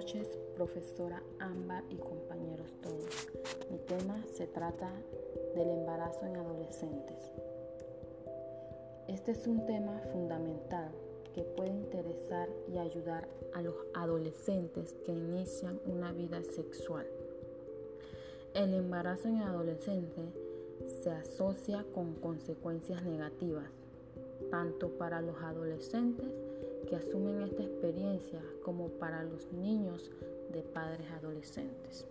noches, profesora Ámbar y compañeros todos. Mi tema se trata del embarazo en adolescentes. Este es un tema fundamental que puede interesar y ayudar a los adolescentes que inician una vida sexual. El embarazo en adolescentes se asocia con consecuencias negativas, tanto para los adolescentes que asumen esta experiencia como para los niños de padres adolescentes.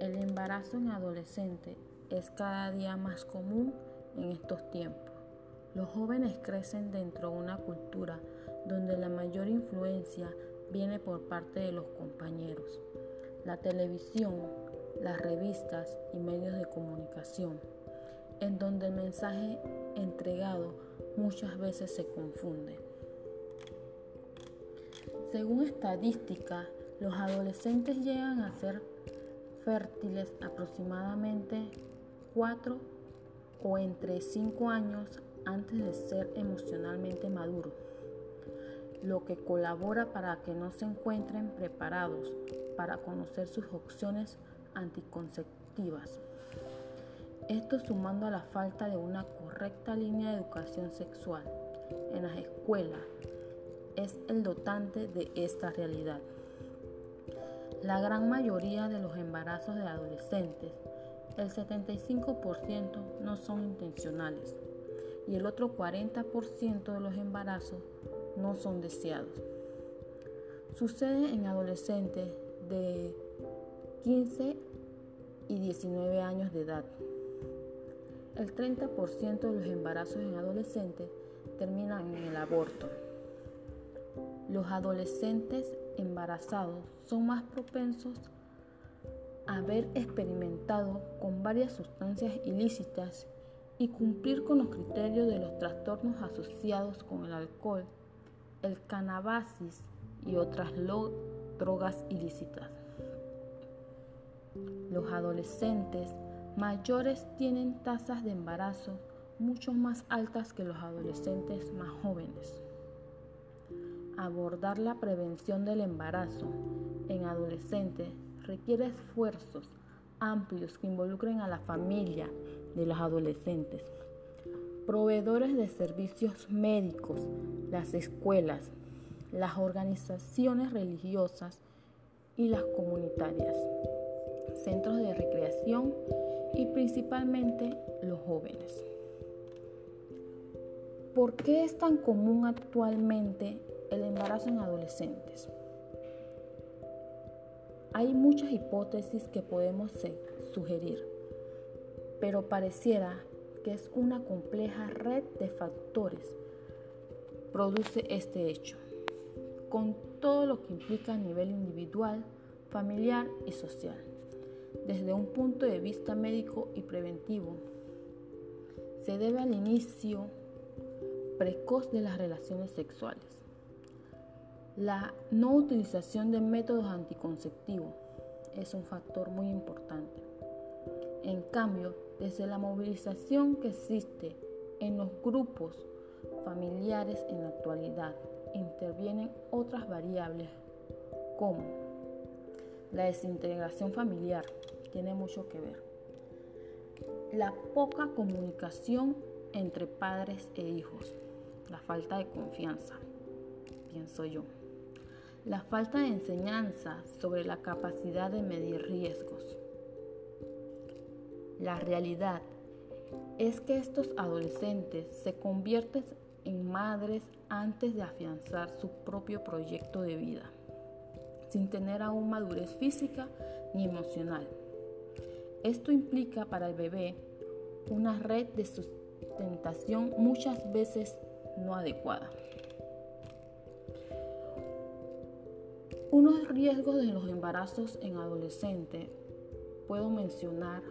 El embarazo en adolescente es cada día más común en estos tiempos. Los jóvenes crecen dentro de una cultura donde la mayor influencia viene por parte de los compañeros, la televisión, las revistas y medios de comunicación, en donde el mensaje entregado muchas veces se confunde. Según estadísticas, los adolescentes llegan a ser fértiles aproximadamente 4 o entre 5 años antes de ser emocionalmente maduros, lo que colabora para que no se encuentren preparados para conocer sus opciones anticonceptivas. Esto sumando a la falta de una correcta línea de educación sexual en las escuelas, es el dotante de esta realidad. La gran mayoría de los embarazos de adolescentes, el 75% no son intencionales y el otro 40% de los embarazos no son deseados. Sucede en adolescentes de 15 y 19 años de edad. El 30% de los embarazos en adolescentes terminan en el aborto. Los adolescentes embarazados son más propensos a haber experimentado con varias sustancias ilícitas y cumplir con los criterios de los trastornos asociados con el alcohol, el cannabasis y otras drogas ilícitas. Los adolescentes mayores tienen tasas de embarazo mucho más altas que los adolescentes más jóvenes abordar la prevención del embarazo en adolescentes requiere esfuerzos amplios que involucren a la familia de los adolescentes, proveedores de servicios médicos, las escuelas, las organizaciones religiosas y las comunitarias, centros de recreación y principalmente los jóvenes. ¿Por qué es tan común actualmente el embarazo en adolescentes. Hay muchas hipótesis que podemos sugerir, pero pareciera que es una compleja red de factores produce este hecho, con todo lo que implica a nivel individual, familiar y social, desde un punto de vista médico y preventivo. Se debe al inicio precoz de las relaciones sexuales la no utilización de métodos anticonceptivos es un factor muy importante. En cambio, desde la movilización que existe en los grupos familiares en la actualidad, intervienen otras variables como la desintegración familiar, tiene mucho que ver, la poca comunicación entre padres e hijos, la falta de confianza, pienso yo la falta de enseñanza sobre la capacidad de medir riesgos. La realidad es que estos adolescentes se convierten en madres antes de afianzar su propio proyecto de vida, sin tener aún madurez física ni emocional. Esto implica para el bebé una red de sustentación muchas veces no adecuada. Unos riesgos de los embarazos en adolescente, puedo mencionar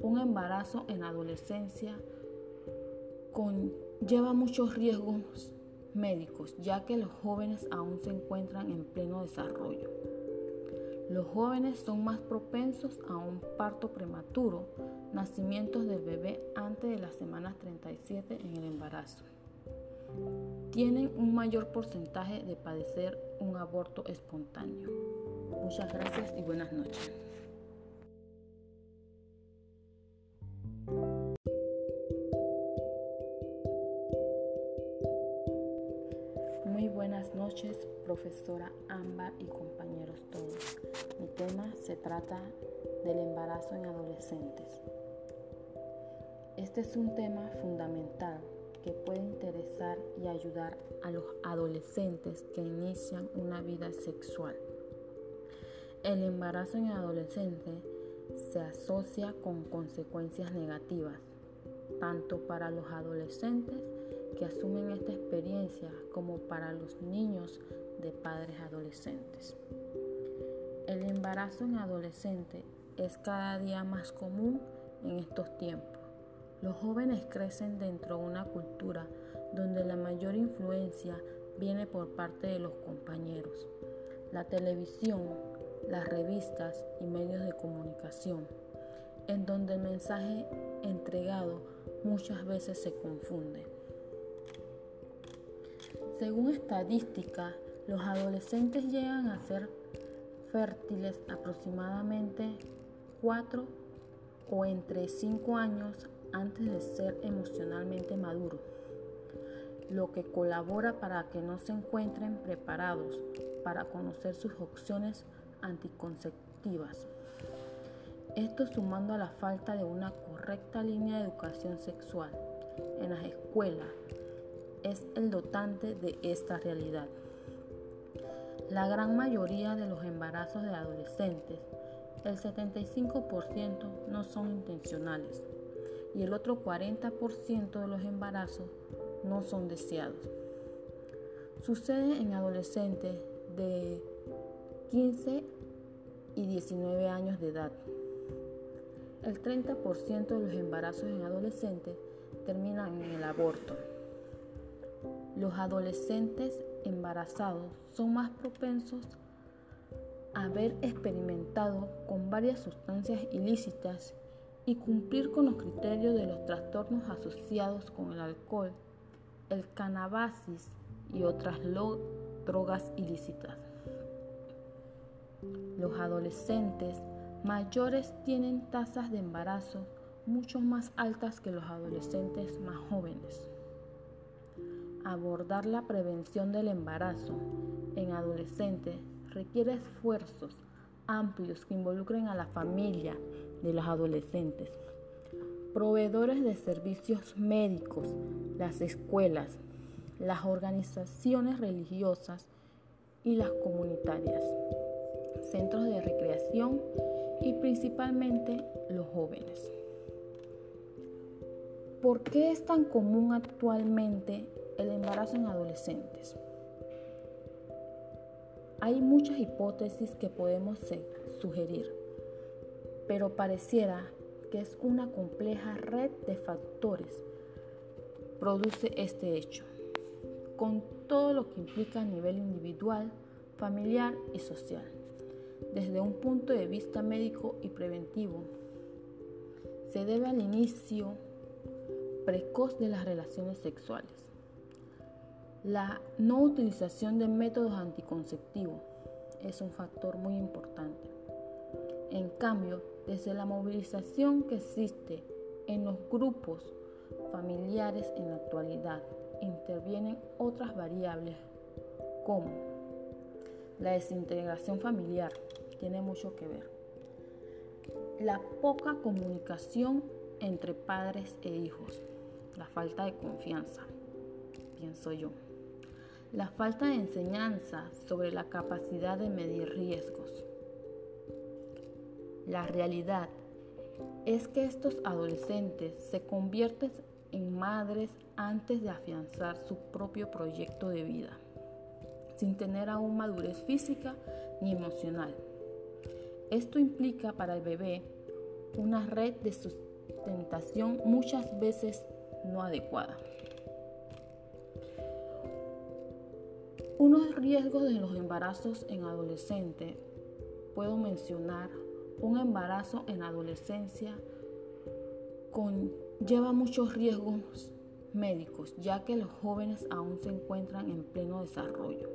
un embarazo en adolescencia lleva muchos riesgos médicos, ya que los jóvenes aún se encuentran en pleno desarrollo. Los jóvenes son más propensos a un parto prematuro, nacimientos del bebé antes de las semanas 37 en el embarazo tienen un mayor porcentaje de padecer un aborto espontáneo. Muchas gracias y buenas noches. Muy buenas noches, profesora Amba y compañeros todos. Mi tema se trata del embarazo en adolescentes. Este es un tema fundamental que puede interesar y ayudar a los adolescentes que inician una vida sexual. El embarazo en adolescentes se asocia con consecuencias negativas, tanto para los adolescentes que asumen esta experiencia como para los niños de padres adolescentes. El embarazo en adolescente es cada día más común en estos tiempos los jóvenes crecen dentro de una cultura donde la mayor influencia viene por parte de los compañeros, la televisión, las revistas y medios de comunicación, en donde el mensaje entregado muchas veces se confunde. Según estadísticas, los adolescentes llegan a ser fértiles aproximadamente 4 o entre 5 años antes de ser emocionalmente maduro, lo que colabora para que no se encuentren preparados para conocer sus opciones anticonceptivas. Esto sumando a la falta de una correcta línea de educación sexual en las escuelas es el dotante de esta realidad. La gran mayoría de los embarazos de adolescentes, el 75% no son intencionales y el otro 40% de los embarazos no son deseados. Sucede en adolescentes de 15 y 19 años de edad. El 30% de los embarazos en adolescentes terminan en el aborto. Los adolescentes embarazados son más propensos a haber experimentado con varias sustancias ilícitas y cumplir con los criterios de los trastornos asociados con el alcohol, el cannabasis y otras drogas ilícitas. Los adolescentes mayores tienen tasas de embarazo mucho más altas que los adolescentes más jóvenes. Abordar la prevención del embarazo en adolescentes requiere esfuerzos amplios que involucren a la familia de los adolescentes, proveedores de servicios médicos, las escuelas, las organizaciones religiosas y las comunitarias, centros de recreación y principalmente los jóvenes. ¿Por qué es tan común actualmente el embarazo en adolescentes? Hay muchas hipótesis que podemos sugerir, pero pareciera que es una compleja red de factores produce este hecho, con todo lo que implica a nivel individual, familiar y social, desde un punto de vista médico y preventivo. Se debe al inicio precoz de las relaciones sexuales la no utilización de métodos anticonceptivos es un factor muy importante. En cambio, desde la movilización que existe en los grupos familiares en la actualidad, intervienen otras variables como la desintegración familiar, tiene mucho que ver, la poca comunicación entre padres e hijos, la falta de confianza, pienso yo la falta de enseñanza sobre la capacidad de medir riesgos. La realidad es que estos adolescentes se convierten en madres antes de afianzar su propio proyecto de vida, sin tener aún madurez física ni emocional. Esto implica para el bebé una red de sustentación muchas veces no adecuada. Unos riesgos de los embarazos en adolescente, puedo mencionar un embarazo en adolescencia lleva muchos riesgos médicos, ya que los jóvenes aún se encuentran en pleno desarrollo.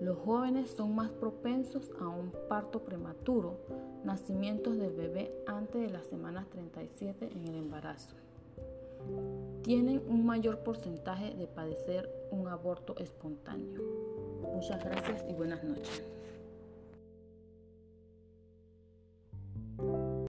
Los jóvenes son más propensos a un parto prematuro, nacimientos del bebé antes de las semanas 37 en el embarazo. Tienen un mayor porcentaje de padecer un aborto espontáneo. Muchas gracias y buenas noches.